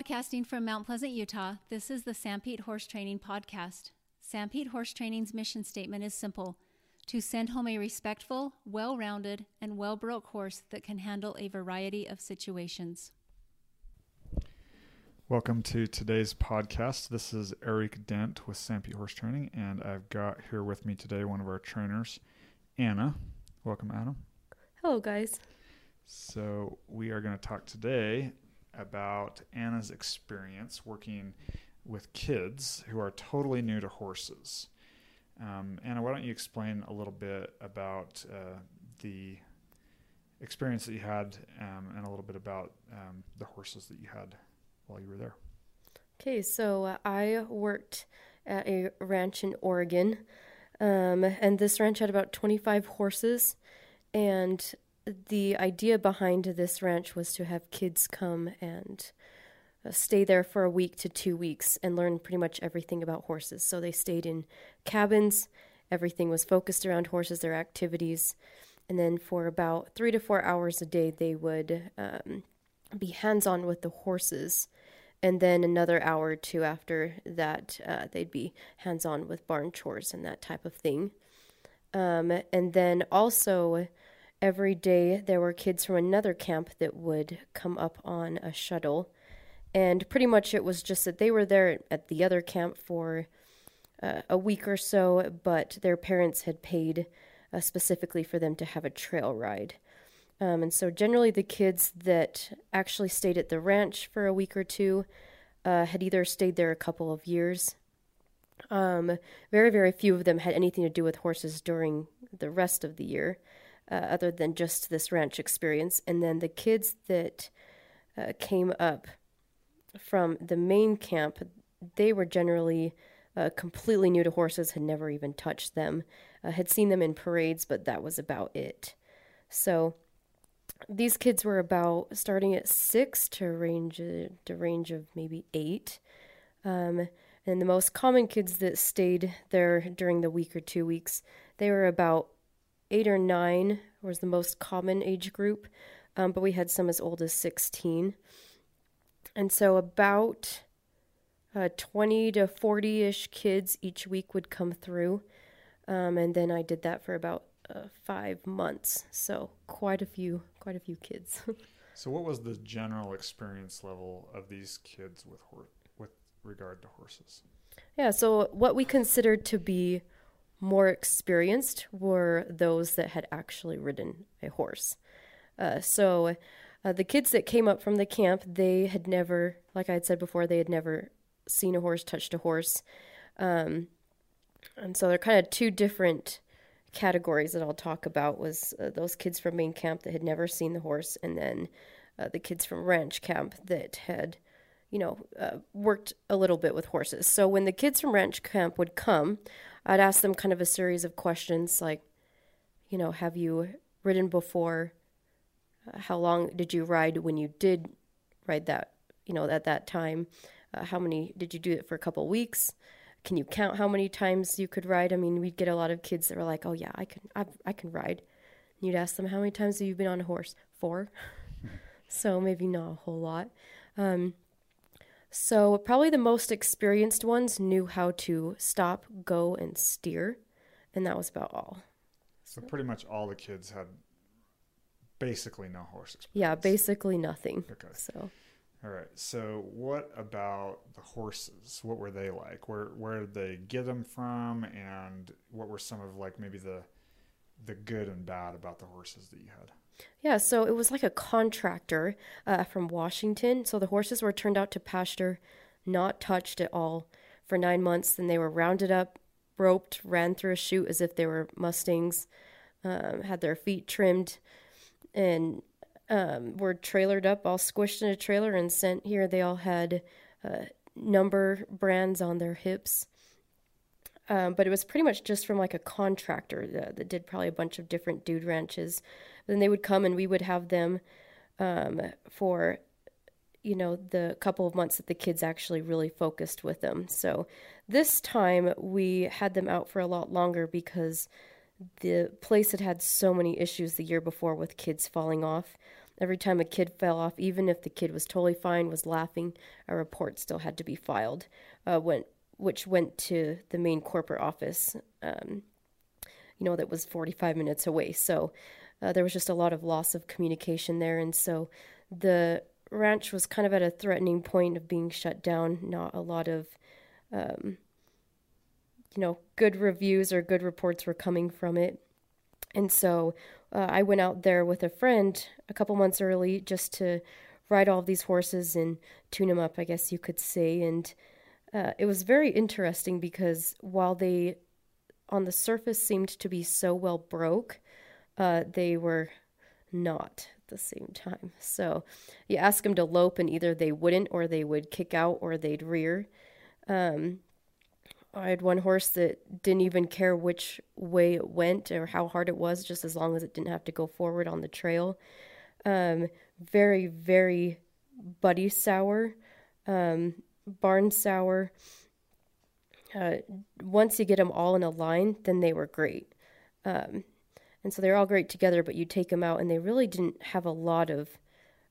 Broadcasting from Mount Pleasant, Utah, this is the Sanpete Horse Training Podcast. Sanpete Horse Training's mission statement is simple to send home a respectful, well rounded, and well broke horse that can handle a variety of situations. Welcome to today's podcast. This is Eric Dent with Sanpete Horse Training, and I've got here with me today one of our trainers, Anna. Welcome, Anna. Hello, guys. So, we are going to talk today about Anna's experience working with kids who are totally new to horses. Um, Anna, why don't you explain a little bit about uh, the experience that you had um, and a little bit about um, the horses that you had while you were there? Okay, so uh, I worked at a ranch in Oregon, um, and this ranch had about 25 horses. And the idea behind this ranch was to have kids come and uh, stay there for a week to two weeks and learn pretty much everything about horses. So they stayed in cabins, everything was focused around horses, their activities. And then for about three to four hours a day, they would um, be hands on with the horses. And then another hour or two after that, uh, they'd be hands on with barn chores and that type of thing. Um, and then also, every day there were kids from another camp that would come up on a shuttle. And pretty much it was just that they were there at the other camp for uh, a week or so, but their parents had paid uh, specifically for them to have a trail ride. Um, and so generally the kids that actually stayed at the ranch for a week or two uh, had either stayed there a couple of years. Um, very, very few of them had anything to do with horses during the rest of the year uh, other than just this ranch experience. And then the kids that uh, came up from the main camp, they were generally uh, completely new to horses, had never even touched them, uh, had seen them in parades, but that was about it. So these kids were about starting at six to range to range of maybe eight. Um, and the most common kids that stayed there during the week or two weeks, they were about eight or nine was the most common age group, um, but we had some as old as 16. And so about uh, 20 to 40 ish kids each week would come through. Um, and then I did that for about uh, five months. So quite a few, quite a few kids. so what was the general experience level of these kids with hor- with regard to horses? Yeah, so what we considered to be more experienced were those that had actually ridden a horse. Uh, so uh, the kids that came up from the camp, they had never, like I had said before, they had never seen a horse, touched a horse. Um, and so they're kind of two different categories that I'll talk about was uh, those kids from main camp that had never seen the horse and then uh, the kids from ranch camp that had you know uh, worked a little bit with horses so when the kids from ranch camp would come I'd ask them kind of a series of questions like, you know, have you ridden before? How long did you ride when you did ride that, you know, at that time? Uh, how many did you do it for a couple weeks? Can you count how many times you could ride? I mean, we'd get a lot of kids that were like, "Oh yeah, I can, I, I can ride." And you'd ask them, "How many times have you been on a horse?" Four. so maybe not a whole lot. Um, so, probably the most experienced ones knew how to stop, go, and steer, and that was about all. So, pretty much all the kids had basically no horse experience. Yeah, basically nothing. Okay. So, all right. So, what about the horses? What were they like? Where where did they get them from, and what were some of like maybe the the good and bad about the horses that you had? Yeah, so it was like a contractor uh, from Washington. So the horses were turned out to pasture, not touched at all, for nine months. Then they were rounded up, roped, ran through a chute as if they were Mustangs, um, had their feet trimmed, and um, were trailered up, all squished in a trailer and sent here. They all had uh, number brands on their hips. Um, but it was pretty much just from like a contractor that, that did probably a bunch of different dude ranches. Then they would come and we would have them um, for you know the couple of months that the kids actually really focused with them. So this time we had them out for a lot longer because the place had had so many issues the year before with kids falling off. Every time a kid fell off, even if the kid was totally fine, was laughing, a report still had to be filed, uh, went, which went to the main corporate office, um, you know, that was 45 minutes away. So uh, there was just a lot of loss of communication there. And so the ranch was kind of at a threatening point of being shut down. Not a lot of, um, you know, good reviews or good reports were coming from it. And so uh, I went out there with a friend a couple months early just to ride all of these horses and tune them up, I guess you could say. And uh, it was very interesting because while they, on the surface, seemed to be so well broke, uh, they were not at the same time. So you ask them to lope, and either they wouldn't, or they would kick out, or they'd rear. Um, I had one horse that didn't even care which way it went or how hard it was, just as long as it didn't have to go forward on the trail. Um, very, very buddy sour, um, barn sour. Uh, once you get them all in a line, then they were great. Um, and so they're all great together, but you take them out, and they really didn't have a lot of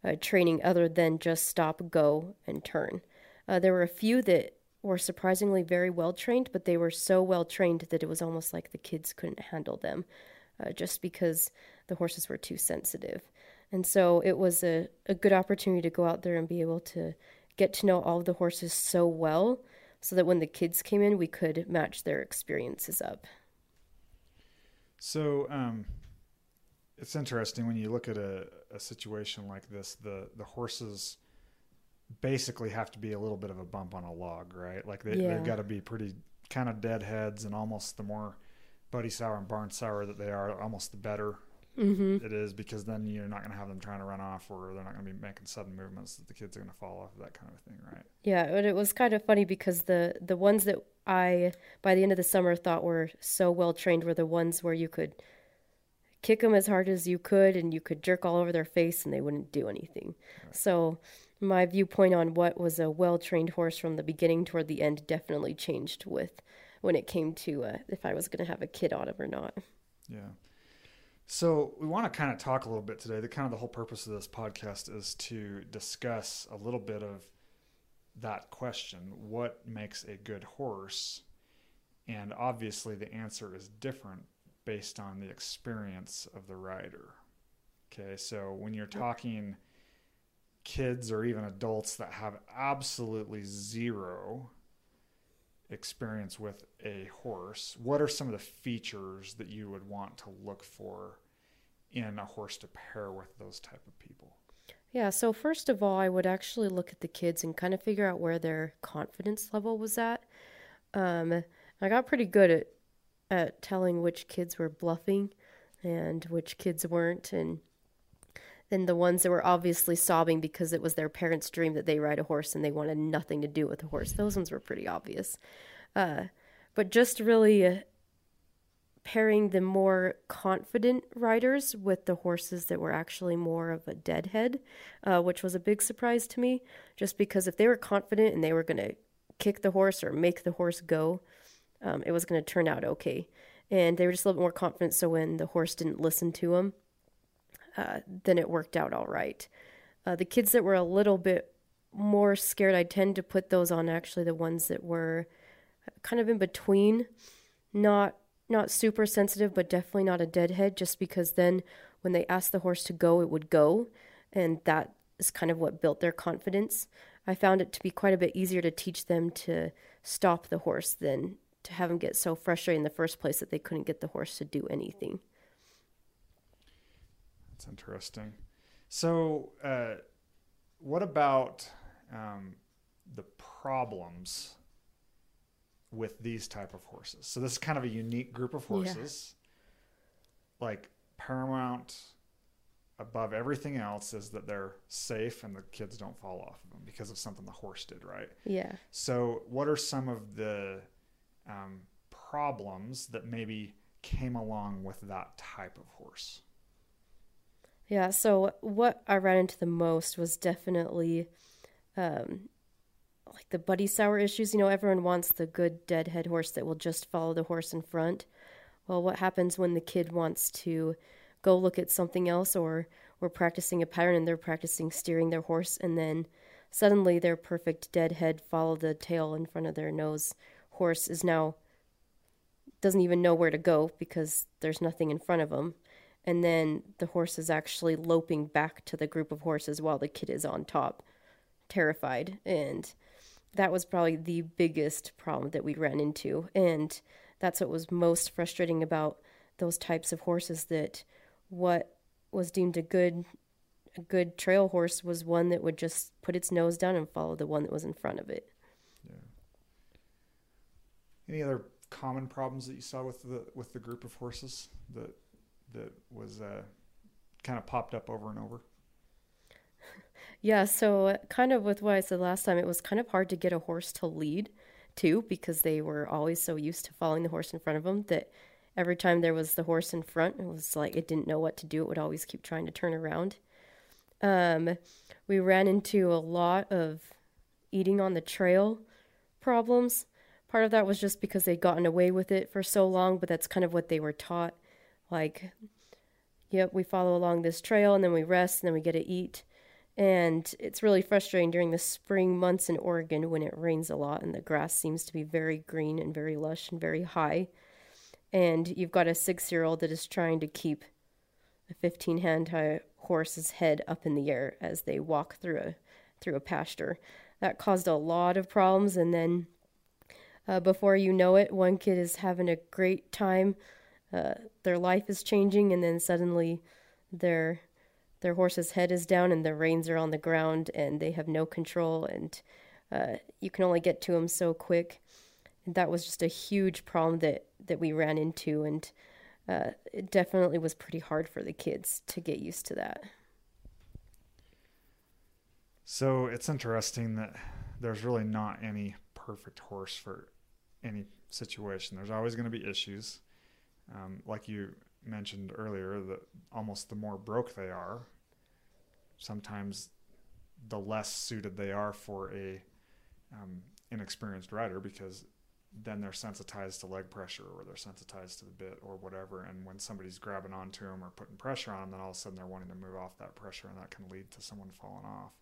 uh, training other than just stop, go, and turn. Uh, there were a few that were surprisingly very well trained, but they were so well trained that it was almost like the kids couldn't handle them uh, just because the horses were too sensitive. And so it was a, a good opportunity to go out there and be able to get to know all of the horses so well so that when the kids came in, we could match their experiences up. So um, it's interesting when you look at a, a situation like this, the, the horses basically have to be a little bit of a bump on a log, right? Like they, yeah. they've got to be pretty kind of deadheads, and almost the more buddy sour and barn sour that they are, almost the better mm-hmm. it is because then you're not going to have them trying to run off or they're not going to be making sudden movements that the kids are going to fall off, of that kind of thing, right? Yeah, but it was kind of funny because the the ones that I by the end of the summer thought were so well trained were the ones where you could kick them as hard as you could and you could jerk all over their face and they wouldn't do anything. Right. So my viewpoint on what was a well trained horse from the beginning toward the end definitely changed with when it came to uh, if I was going to have a kid on him or not. Yeah. So we want to kind of talk a little bit today. The kind of the whole purpose of this podcast is to discuss a little bit of that question: what makes a good horse? And obviously, the answer is different based on the experience of the rider. Okay, so when you're talking kids or even adults that have absolutely zero experience with a horse, what are some of the features that you would want to look for in a horse to pair with those type of people? Yeah, so first of all, I would actually look at the kids and kind of figure out where their confidence level was at. Um, I got pretty good at at telling which kids were bluffing and which kids weren't, and than the ones that were obviously sobbing because it was their parents' dream that they ride a horse and they wanted nothing to do with a horse. Those ones were pretty obvious. Uh, but just really uh, pairing the more confident riders with the horses that were actually more of a deadhead, uh, which was a big surprise to me, just because if they were confident and they were going to kick the horse or make the horse go, um, it was going to turn out okay. And they were just a little bit more confident, so when the horse didn't listen to them, uh, then it worked out all right. Uh, the kids that were a little bit more scared, I tend to put those on actually the ones that were kind of in between, not not super sensitive, but definitely not a deadhead. Just because then when they asked the horse to go, it would go, and that is kind of what built their confidence. I found it to be quite a bit easier to teach them to stop the horse than to have them get so frustrated in the first place that they couldn't get the horse to do anything. That's interesting. So, uh, what about um, the problems with these type of horses? So this is kind of a unique group of horses. Yeah. Like paramount above everything else is that they're safe and the kids don't fall off of them because of something the horse did, right? Yeah. So, what are some of the um, problems that maybe came along with that type of horse? Yeah, so what I ran into the most was definitely um, like the buddy sour issues. You know, everyone wants the good deadhead horse that will just follow the horse in front. Well, what happens when the kid wants to go look at something else or we're practicing a pattern and they're practicing steering their horse and then suddenly their perfect dead head follow the tail in front of their nose horse is now doesn't even know where to go because there's nothing in front of them and then the horse is actually loping back to the group of horses while the kid is on top terrified and that was probably the biggest problem that we ran into and that's what was most frustrating about those types of horses that what was deemed a good a good trail horse was one that would just put its nose down and follow the one that was in front of it. Yeah. Any other common problems that you saw with the with the group of horses that that was uh, kind of popped up over and over? Yeah, so kind of with what I said last time, it was kind of hard to get a horse to lead too because they were always so used to following the horse in front of them that every time there was the horse in front, it was like it didn't know what to do. It would always keep trying to turn around. Um, we ran into a lot of eating on the trail problems. Part of that was just because they'd gotten away with it for so long, but that's kind of what they were taught. Like, yep, we follow along this trail and then we rest and then we get to eat. And it's really frustrating during the spring months in Oregon when it rains a lot and the grass seems to be very green and very lush and very high. And you've got a six year old that is trying to keep a 15 hand horse's head up in the air as they walk through a through a pasture. That caused a lot of problems and then uh, before you know it, one kid is having a great time. Uh, their life is changing, and then suddenly their their horse's head is down and the reins are on the ground and they have no control and uh, you can only get to them so quick. And that was just a huge problem that that we ran into and uh, it definitely was pretty hard for the kids to get used to that. So it's interesting that there's really not any perfect horse for any situation. There's always going to be issues um, like you mentioned earlier that almost the more broke they are, sometimes the less suited they are for a um, inexperienced rider because then they're sensitized to leg pressure or they're sensitized to the bit or whatever. And when somebody's grabbing onto them or putting pressure on them, then all of a sudden they're wanting to move off that pressure, and that can lead to someone falling off.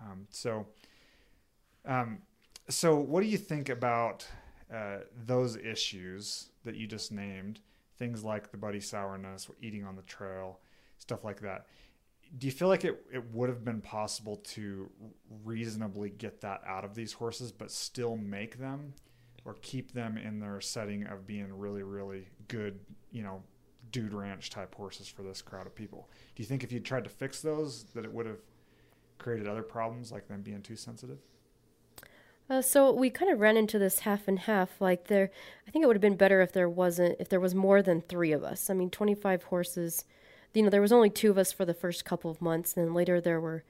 Um, so, um, so what do you think about uh, those issues that you just named? things like the buddy sourness, eating on the trail, stuff like that. Do you feel like it, it would have been possible to reasonably get that out of these horses, but still make them or keep them in their setting of being really, really good, you know, dude ranch type horses for this crowd of people? Do you think if you tried to fix those, that it would have created other problems like them being too sensitive? Uh, so we kind of ran into this half and half. Like there, I think it would have been better if there wasn't if there was more than three of us. I mean, twenty five horses. You know, there was only two of us for the first couple of months, and then later there were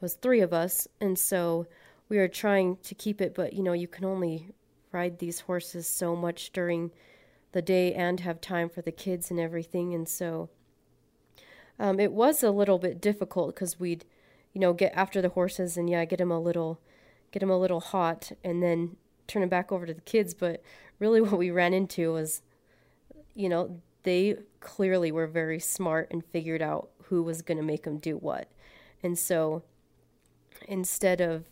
was three of us, and so we were trying to keep it. But you know, you can only ride these horses so much during the day and have time for the kids and everything, and so um, it was a little bit difficult because we'd you know get after the horses and yeah, get them a little get them a little hot, and then turn them back over to the kids. But really, what we ran into was, you know, they clearly were very smart and figured out who was going to make them do what. And so instead of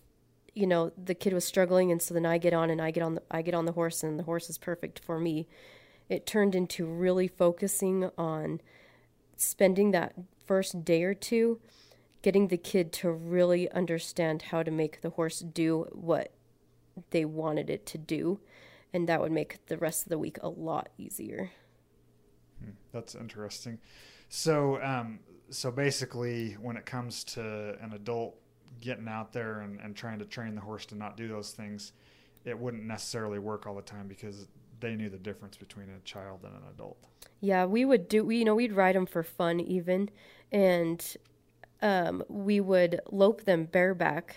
you know the kid was struggling and so then I get on and I get on the I get on the horse and the horse is perfect for me it turned into really focusing on spending that first day or two getting the kid to really understand how to make the horse do what they wanted it to do and that would make the rest of the week a lot easier. Hmm, that's interesting. So um, so basically when it comes to an adult getting out there and, and trying to train the horse to not do those things it wouldn't necessarily work all the time because they knew the difference between a child and an adult. Yeah we would do we you know we'd ride them for fun even and um, we would lope them bareback,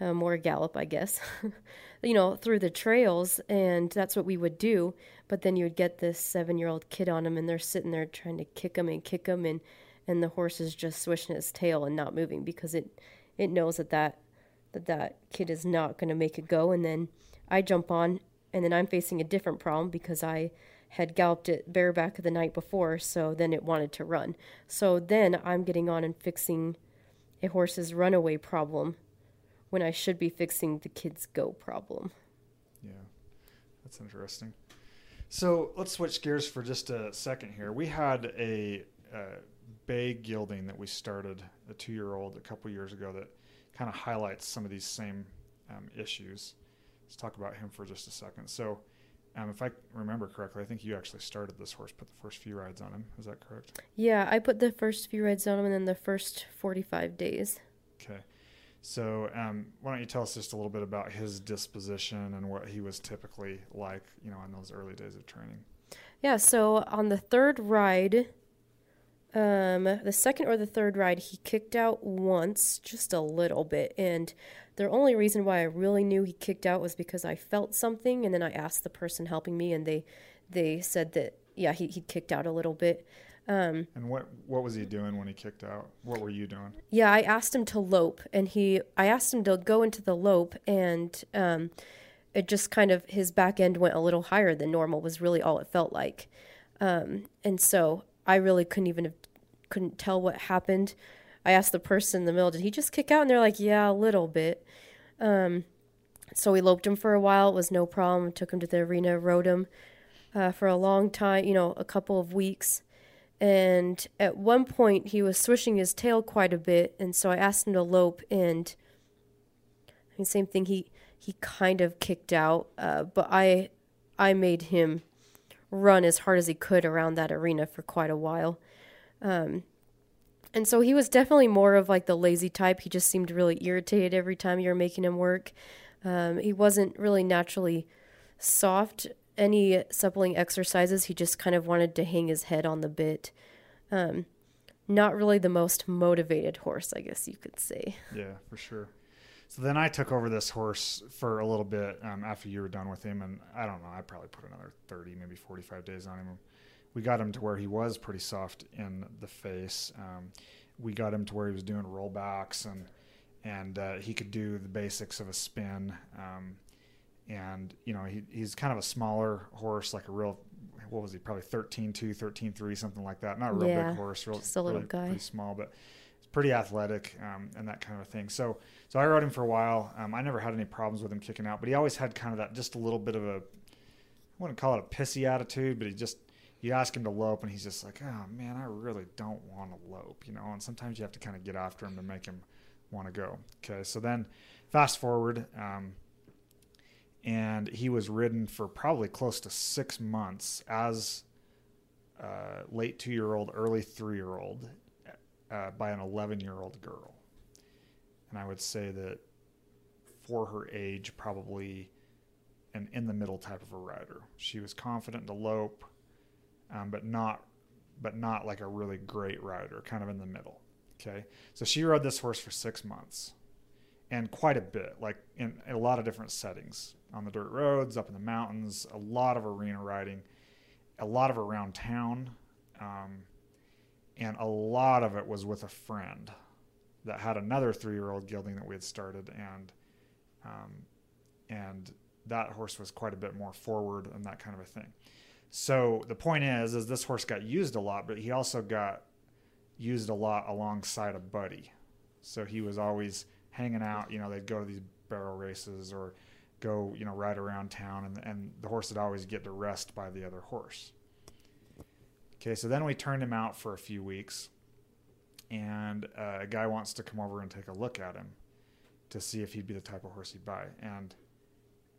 um, or gallop, I guess, you know, through the trails, and that's what we would do. But then you would get this seven-year-old kid on them, and they're sitting there trying to kick them and kick them, and and the horse is just swishing its tail and not moving because it it knows that that that, that kid is not going to make it go. And then I jump on and then I'm facing a different problem because I had galloped it bareback the night before, so then it wanted to run. So then I'm getting on and fixing a horse's runaway problem when I should be fixing the kid's go problem. Yeah, that's interesting. So let's switch gears for just a second here. We had a, a bay gelding that we started, a two year old, a couple years ago that kind of highlights some of these same um, issues. Let's talk about him for just a second. So, um, if I remember correctly, I think you actually started this horse, put the first few rides on him. Is that correct? Yeah, I put the first few rides on him and then the first 45 days. Okay. So, um, why don't you tell us just a little bit about his disposition and what he was typically like, you know, in those early days of training? Yeah, so on the third ride, um, the second or the third ride, he kicked out once, just a little bit. And the only reason why I really knew he kicked out was because I felt something, and then I asked the person helping me, and they they said that yeah, he he kicked out a little bit. Um, and what what was he doing when he kicked out? What were you doing? Yeah, I asked him to lope, and he I asked him to go into the lope, and um, it just kind of his back end went a little higher than normal. Was really all it felt like, um, and so I really couldn't even have, couldn't tell what happened. I asked the person in the middle, did he just kick out? And they're like, yeah, a little bit. Um, so we loped him for a while. It was no problem. Took him to the arena, rode him uh, for a long time, you know, a couple of weeks. And at one point, he was swishing his tail quite a bit. And so I asked him to lope. And I mean, same thing. He he kind of kicked out, uh, but I I made him run as hard as he could around that arena for quite a while. Um, and so he was definitely more of like the lazy type. He just seemed really irritated every time you were making him work. Um, he wasn't really naturally soft. Any suppling exercises, he just kind of wanted to hang his head on the bit. Um, not really the most motivated horse, I guess you could say. Yeah, for sure. So then I took over this horse for a little bit um, after you were done with him, and I don't know, I probably put another 30, maybe 45 days on him we got him to where he was pretty soft in the face. Um, we got him to where he was doing rollbacks and and uh, he could do the basics of a spin. Um, and you know he, he's kind of a smaller horse, like a real what was he probably 13 2 13 3 something like that not a real yeah, big horse real just a little really, guy pretty small but pretty athletic um, and that kind of thing so so i rode him for a while um, i never had any problems with him kicking out but he always had kind of that just a little bit of a i wouldn't call it a pissy attitude but he just you ask him to lope and he's just like, oh man, I really don't want to lope, you know. And sometimes you have to kind of get after him to make him want to go. Okay, so then fast forward, um, and he was ridden for probably close to six months as a late two year old, early three year old uh, by an 11 year old girl. And I would say that for her age, probably an in the middle type of a rider. She was confident to lope um, but not but not like a really great rider, kind of in the middle. Okay, so she rode this horse for six months, and quite a bit, like in, in a lot of different settings on the dirt roads, up in the mountains, a lot of arena riding, a lot of around town, um, and a lot of it was with a friend that had another three-year-old gelding that we had started, and um, and that horse was quite a bit more forward and that kind of a thing. So the point is, is this horse got used a lot, but he also got used a lot alongside a buddy. So he was always hanging out. You know, they'd go to these barrel races or go, you know, ride around town, and and the horse would always get to rest by the other horse. Okay, so then we turned him out for a few weeks, and uh, a guy wants to come over and take a look at him to see if he'd be the type of horse he'd buy, and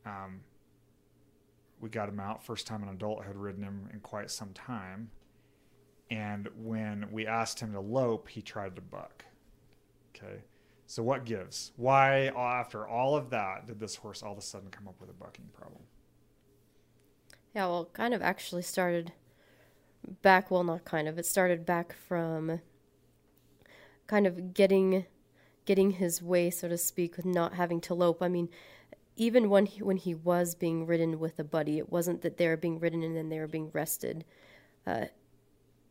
um, we got him out first time an adult had ridden him in quite some time. And when we asked him to lope he tried to buck. Okay. So what gives? Why after all of that did this horse all of a sudden come up with a bucking problem? Yeah well kind of actually started back well not kind of it started back from kind of getting getting his way so to speak with not having to lope. I mean even when he, when he was being ridden with a buddy, it wasn't that they were being ridden and then they were being rested. Uh,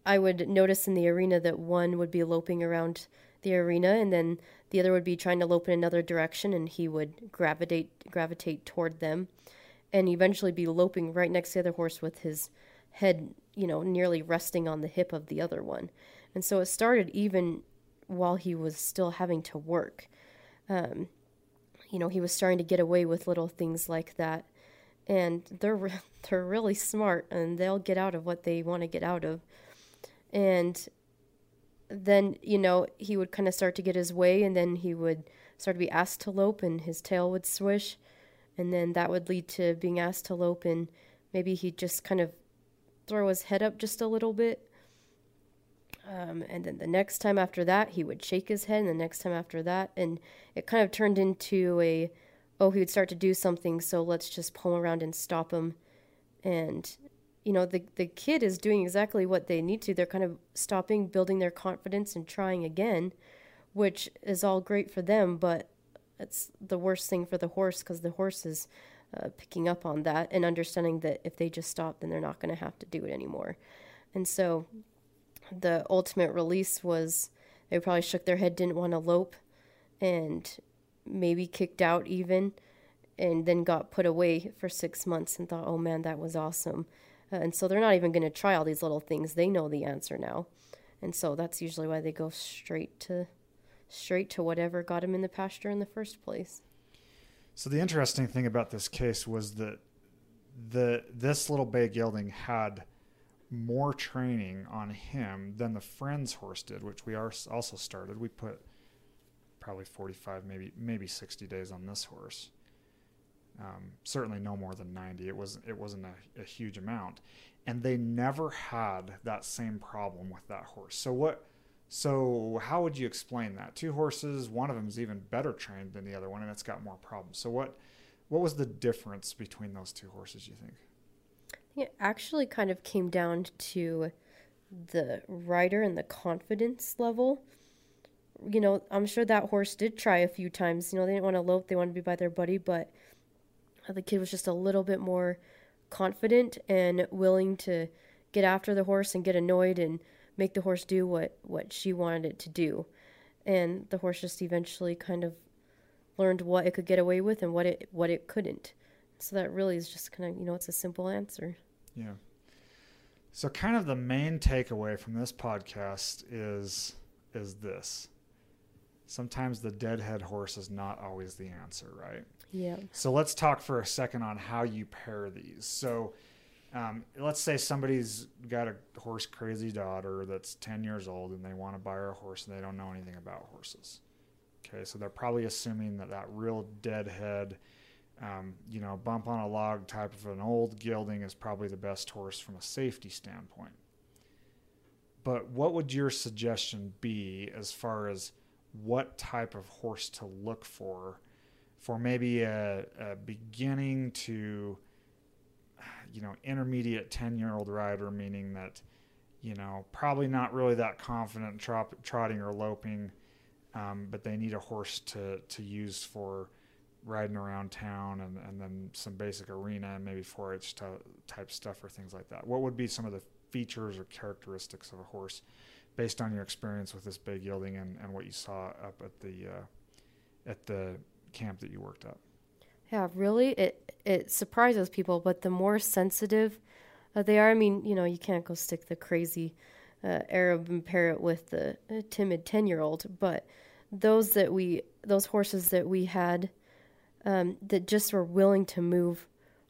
I would notice in the arena that one would be loping around the arena and then the other would be trying to lope in another direction and he would gravitate gravitate toward them. and eventually be loping right next to the other horse with his head, you know, nearly resting on the hip of the other one. And so it started even while he was still having to work. Um, you know, he was starting to get away with little things like that. And they're they're really smart and they'll get out of what they want to get out of. And then, you know, he would kind of start to get his way and then he would start to be asked to lope and his tail would swish and then that would lead to being asked to lope and maybe he'd just kind of throw his head up just a little bit um, and then the next time after that he would shake his head and the next time after that and it kind of turned into a oh he would start to do something so let's just pull him around and stop him and you know the the kid is doing exactly what they need to they're kind of stopping building their confidence and trying again which is all great for them but it's the worst thing for the horse because the horse is uh, picking up on that and understanding that if they just stop, then they're not going to have to do it anymore. And so the ultimate release was they probably shook their head, didn't want to lope, and maybe kicked out even, and then got put away for six months and thought, oh man, that was awesome. Uh, and so they're not even going to try all these little things. They know the answer now. And so that's usually why they go straight to straight to whatever got him in the pasture in the first place. So the interesting thing about this case was that the this little bay gelding had more training on him than the friend's horse did, which we are also started. We put probably 45, maybe maybe 60 days on this horse. Um, certainly no more than 90. It was it wasn't a, a huge amount, and they never had that same problem with that horse. So what so how would you explain that? Two horses, one of them is even better trained than the other one, and it's got more problems. So what what was the difference between those two horses? You think? It actually kind of came down to the rider and the confidence level. You know, I'm sure that horse did try a few times. You know, they didn't want to lope; they wanted to be by their buddy, but the kid was just a little bit more confident and willing to get after the horse and get annoyed and make the horse do what what she wanted it to do and the horse just eventually kind of learned what it could get away with and what it what it couldn't so that really is just kind of you know it's a simple answer yeah. So kind of the main takeaway from this podcast is is this. Sometimes the deadhead horse is not always the answer right? Yeah so let's talk for a second on how you pair these. So um, let's say somebody's got a horse crazy daughter that's 10 years old and they want to buy her a horse and they don't know anything about horses. Okay, so they're probably assuming that that real deadhead, um, you know, bump on a log type of an old gelding is probably the best horse from a safety standpoint. But what would your suggestion be as far as what type of horse to look for for maybe a, a beginning to you know, intermediate 10 year old rider, meaning that, you know, probably not really that confident trot, trotting or loping, um, but they need a horse to, to use for riding around town and, and then some basic arena and maybe 4 H type stuff or things like that. What would be some of the features or characteristics of a horse based on your experience with this big gelding and, and what you saw up at the, uh, at the camp that you worked at? Yeah, really, it it surprises people. But the more sensitive uh, they are, I mean, you know, you can't go stick the crazy uh, Arab and pair it with the uh, timid ten year old. But those that we, those horses that we had, um, that just were willing to move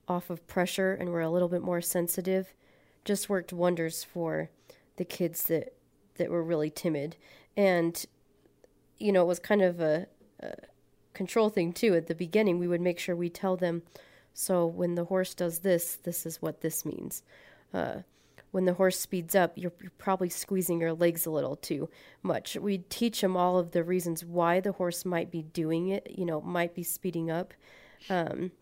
off of pressure and were a little bit more sensitive, just worked wonders for the kids that that were really timid. And you know, it was kind of a, a control thing too. At the beginning, we would make sure we tell them, so when the horse does this, this is what this means. Uh, when the horse speeds up, you're, you're, probably squeezing your legs a little too much. We teach them all of the reasons why the horse might be doing it, you know, might be speeding up, um,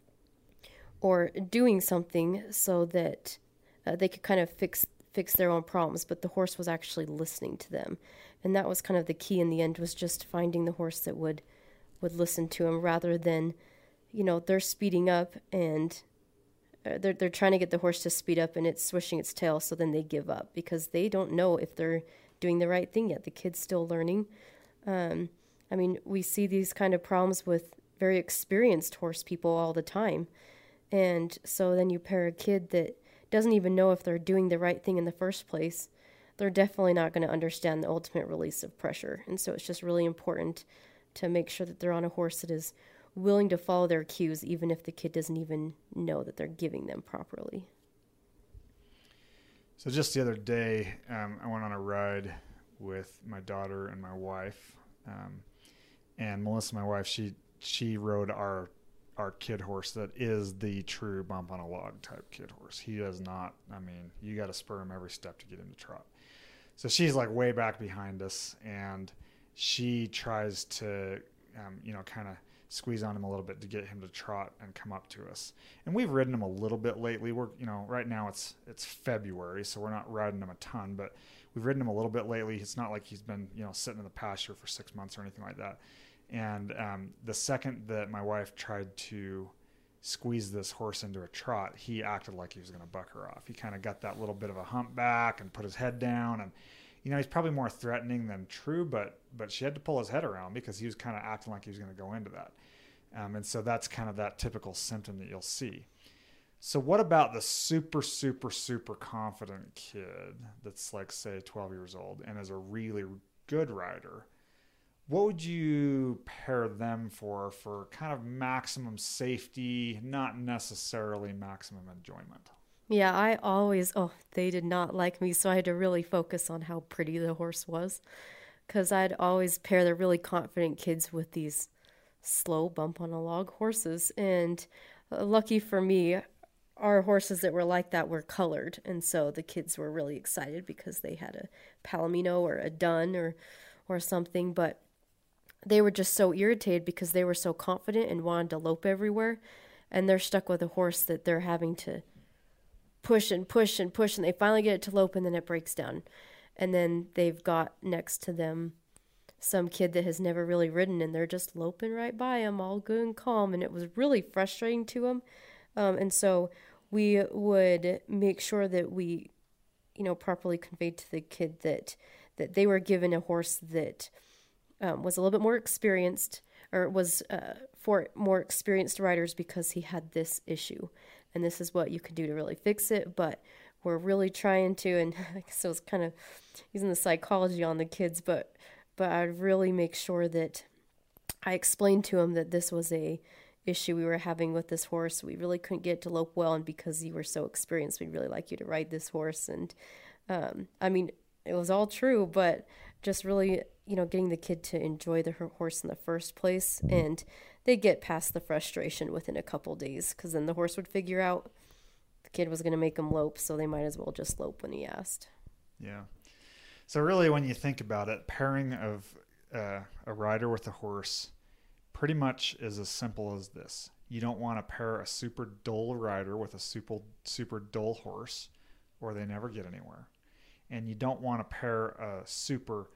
or doing something so that uh, they could kind of fix fix their own problems. But the horse was actually listening to them, and that was kind of the key in the end was just finding the horse that would would listen to him rather than, you know, they're speeding up and they're they're trying to get the horse to speed up and it's swishing its tail, so then they give up because they don't know if they're doing the right thing yet. The kid's still learning. Um, I mean, we see these kind of problems with very experienced horse people all the time, And so then you pair a kid that doesn't even know if they're doing the right thing in the first place. They're definitely not going to understand the ultimate release of pressure. And so it's just really important to make sure that they're on a horse that is willing to follow their cues, even if the kid doesn't even know that they're giving them properly. So just the other day, um, I went on a ride with my daughter and my wife, um, and Melissa, my wife, she she rode our our kid horse that is the true bump on a log type kid horse. He does not. I mean, you got to spur him every step to get him to trot. So she's like way back behind us, and she tries to, um, you know, kind of squeeze on him a little bit to get him to trot and come up to us. And we've ridden him a little bit lately. We're, you know, right now it's it's February, so we're not riding him a ton, but we've ridden him a little bit lately. It's not like he's been, you know, sitting in the pasture for six months or anything like that. And um, the second that my wife tried to squeeze this horse into a trot, he acted like he was going to buck her off. He kind of got that little bit of a hump back and put his head down and you know, he's probably more threatening than true, but but she had to pull his head around because he was kind of acting like he was going to go into that. Um, and so that's kind of that typical symptom that you'll see. So what about the super super super confident kid that's like say 12 years old and is a really good rider? what would you pair them for for kind of maximum safety, not necessarily maximum enjoyment? Yeah, I always, oh, they did not like me, so I had to really focus on how pretty the horse was. Because I'd always pair the really confident kids with these slow bump on a log horses. And uh, lucky for me, our horses that were like that were colored. And so the kids were really excited because they had a Palomino or a Dun or, or something. But they were just so irritated because they were so confident and wanted to lope everywhere and they're stuck with a horse that they're having to push and push and push and they finally get it to lope and then it breaks down. And then they've got next to them some kid that has never really ridden and they're just loping right by him all good and calm and it was really frustrating to him um, and so we would make sure that we you know properly conveyed to the kid that that they were given a horse that um, was a little bit more experienced or was uh, for more experienced riders because he had this issue and this is what you can do to really fix it but we're really trying to and so it's kind of using the psychology on the kids but but i'd really make sure that i explained to him that this was a issue we were having with this horse. We really couldn't get to lope well and because you were so experienced we'd really like you to ride this horse. And um, i mean it was all true but just really you know getting the kid to enjoy the horse in the first place and they get past the frustration within a couple days because then the horse would figure out the kid was going to make him lope so they might as well just lope when he asked. Yeah. So really when you think about it pairing of uh, a rider with a horse pretty much is as simple as this. You don't want to pair a super dull rider with a super super dull horse or they never get anywhere and you don't want to pair a super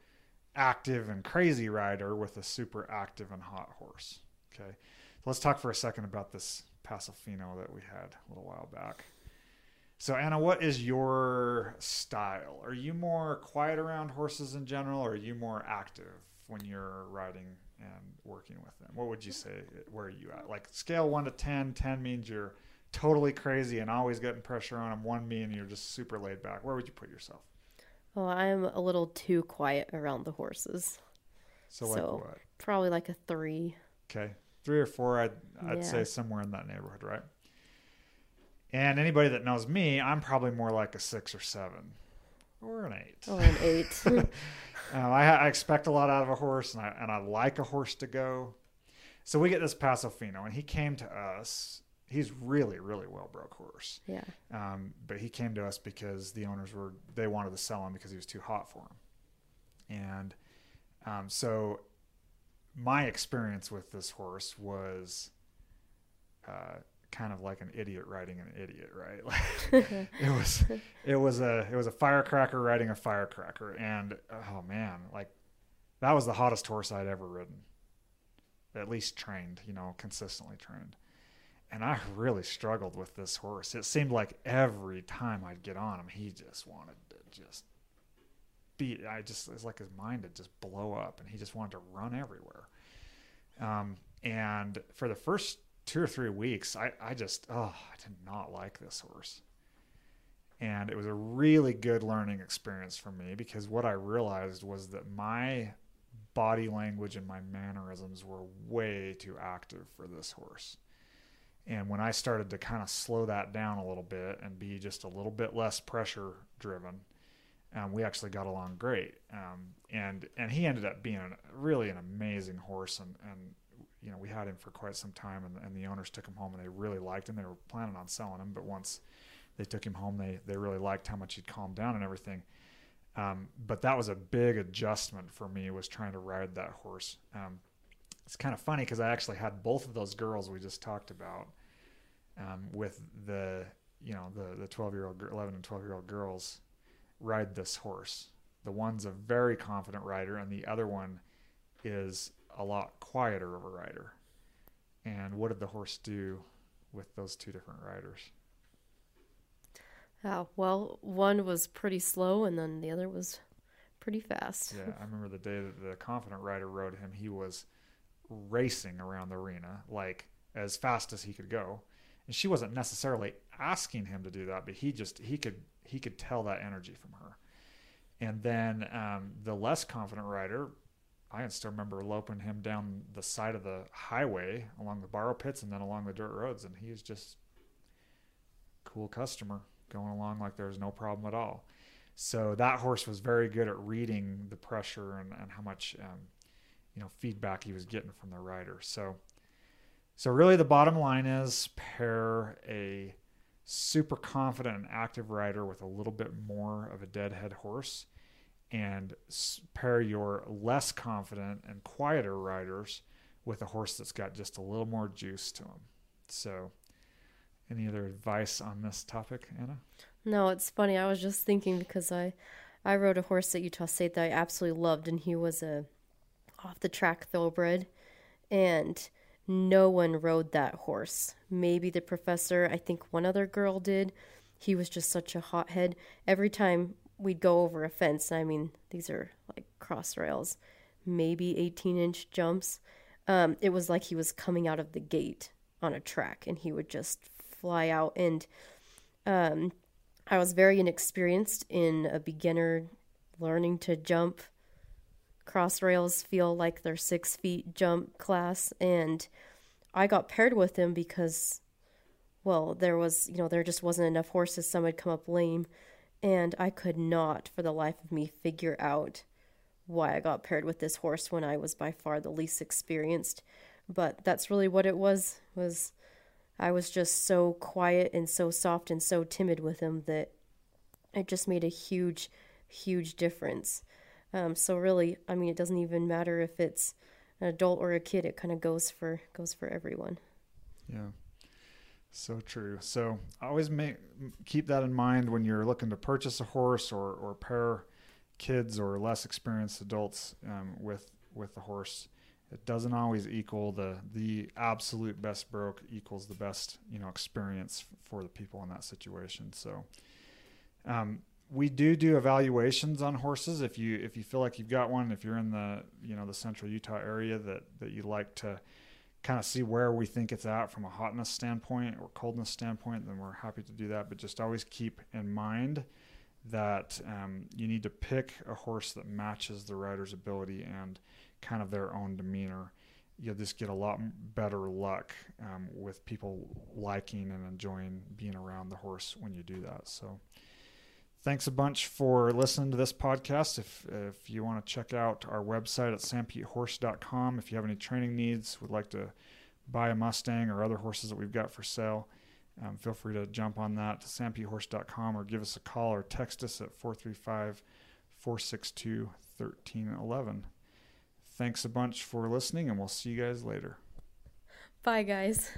active and crazy rider with a super active and hot horse. Okay, so let's talk for a second about this Paso Fino that we had a little while back. So Anna, what is your style? Are you more quiet around horses in general, or are you more active when you're riding and working with them? What would you say? Where are you at? Like scale one to 10, 10 means you're totally crazy and always getting pressure on them. One means you're just super laid back. Where would you put yourself? Well, I'm a little too quiet around the horses. So, like so what? Probably like a three. Okay, three or four. I'd I'd yeah. say somewhere in that neighborhood, right? And anybody that knows me, I'm probably more like a six or seven, or an eight. Or an eight. um, I, I, expect a lot out of a horse, and I and I like a horse to go. So we get this Paso Fino, and he came to us he's really really well broke horse. Yeah. Um, but he came to us because the owners were they wanted to sell him because he was too hot for him, and um, so my experience with this horse was uh, kind of like an idiot riding an idiot, right? Like it was it was a it was a firecracker riding a firecracker, and oh man, like that was the hottest horse I'd ever ridden. At least trained, you know, consistently trained and I really struggled with this horse. It seemed like every time I'd get on him, he just wanted to just beat. I just it's like his mind would just blow up, and he just wanted to run everywhere. Um, and for the first two or three weeks, I, I just, oh, I did not like this horse. And it was a really good learning experience for me because what I realized was that my body language and my mannerisms were way too active for this horse. And when I started to kind of slow that down a little bit and be just a little bit less pressure driven, um, we actually got along great. Um, and and he ended up being really an amazing horse, and, and you know we had him for quite some time, and, and the owners took him home, and they really liked him. They were planning on selling him, but once they took him home, they they really liked how much he'd calmed down and everything. Um, but that was a big adjustment for me was trying to ride that horse. Um, it's kind of funny because I actually had both of those girls we just talked about um, with the you know the the 12 year old 11 and 12 year old girls ride this horse. The one's a very confident rider and the other one is a lot quieter of a rider. And what did the horse do with those two different riders? Oh, well, one was pretty slow and then the other was pretty fast. yeah i remember the day that the confident rider rode him he was racing around the arena like as fast as he could go and she wasn't necessarily asking him to do that, but he just he could he could tell that energy from her. And then um, the less confident rider, I can still remember loping him down the side of the highway along the borrow pits and then along the dirt roads, and he was just cool customer going along like there was no problem at all. So that horse was very good at reading the pressure and, and how much um, you know feedback he was getting from the rider. So so really, the bottom line is pair a super confident and active rider with a little bit more of a deadhead horse, and pair your less confident and quieter riders with a horse that's got just a little more juice to him. So, any other advice on this topic, Anna? No, it's funny. I was just thinking because I, I rode a horse at Utah State that I absolutely loved, and he was a off the track thoroughbred, and no one rode that horse. Maybe the professor, I think one other girl did. He was just such a hothead. Every time we'd go over a fence, I mean, these are like cross rails, maybe 18 inch jumps. Um, it was like he was coming out of the gate on a track and he would just fly out. And um, I was very inexperienced in a beginner learning to jump cross rails feel like they're six feet jump class. And i got paired with them because well there was you know there just wasn't enough horses. Some had come up lame. And i could not for the life of me figure out why i got paired with this horse when i was by far the least experienced. But that's really what it was was i was just so quiet and so soft and so timid with him that it just made a huge huge difference um, so really, I mean, it doesn't even matter if it's an adult or a kid. It kind of goes for goes for everyone. Yeah, so true. So always make keep that in mind when you're looking to purchase a horse or or pair kids or less experienced adults um, with with the horse. It doesn't always equal the the absolute best broke equals the best you know experience for the people in that situation. So. Um, we do do evaluations on horses. If you if you feel like you've got one if you're in the you know the central utah area that that you like to kind of see where we think it's at from a hotness standpoint or coldness standpoint then we're happy to do that. But just always keep in mind that um, you need to pick a horse that matches the rider's ability and kind of their own demeanor. You'll just get a lot better luck um, with people liking and enjoying being around the horse when you do that. So thanks a bunch for listening to this podcast. If, if you want to check out our website at sanpetehorse.com, if you have any training needs, would like to buy a Mustang or other horses that we've got for sale, um, feel free to jump on that to sanpetehorse.com or give us a call or text us at 435 462 1311. Thanks a bunch for listening, and we'll see you guys later. Bye, guys.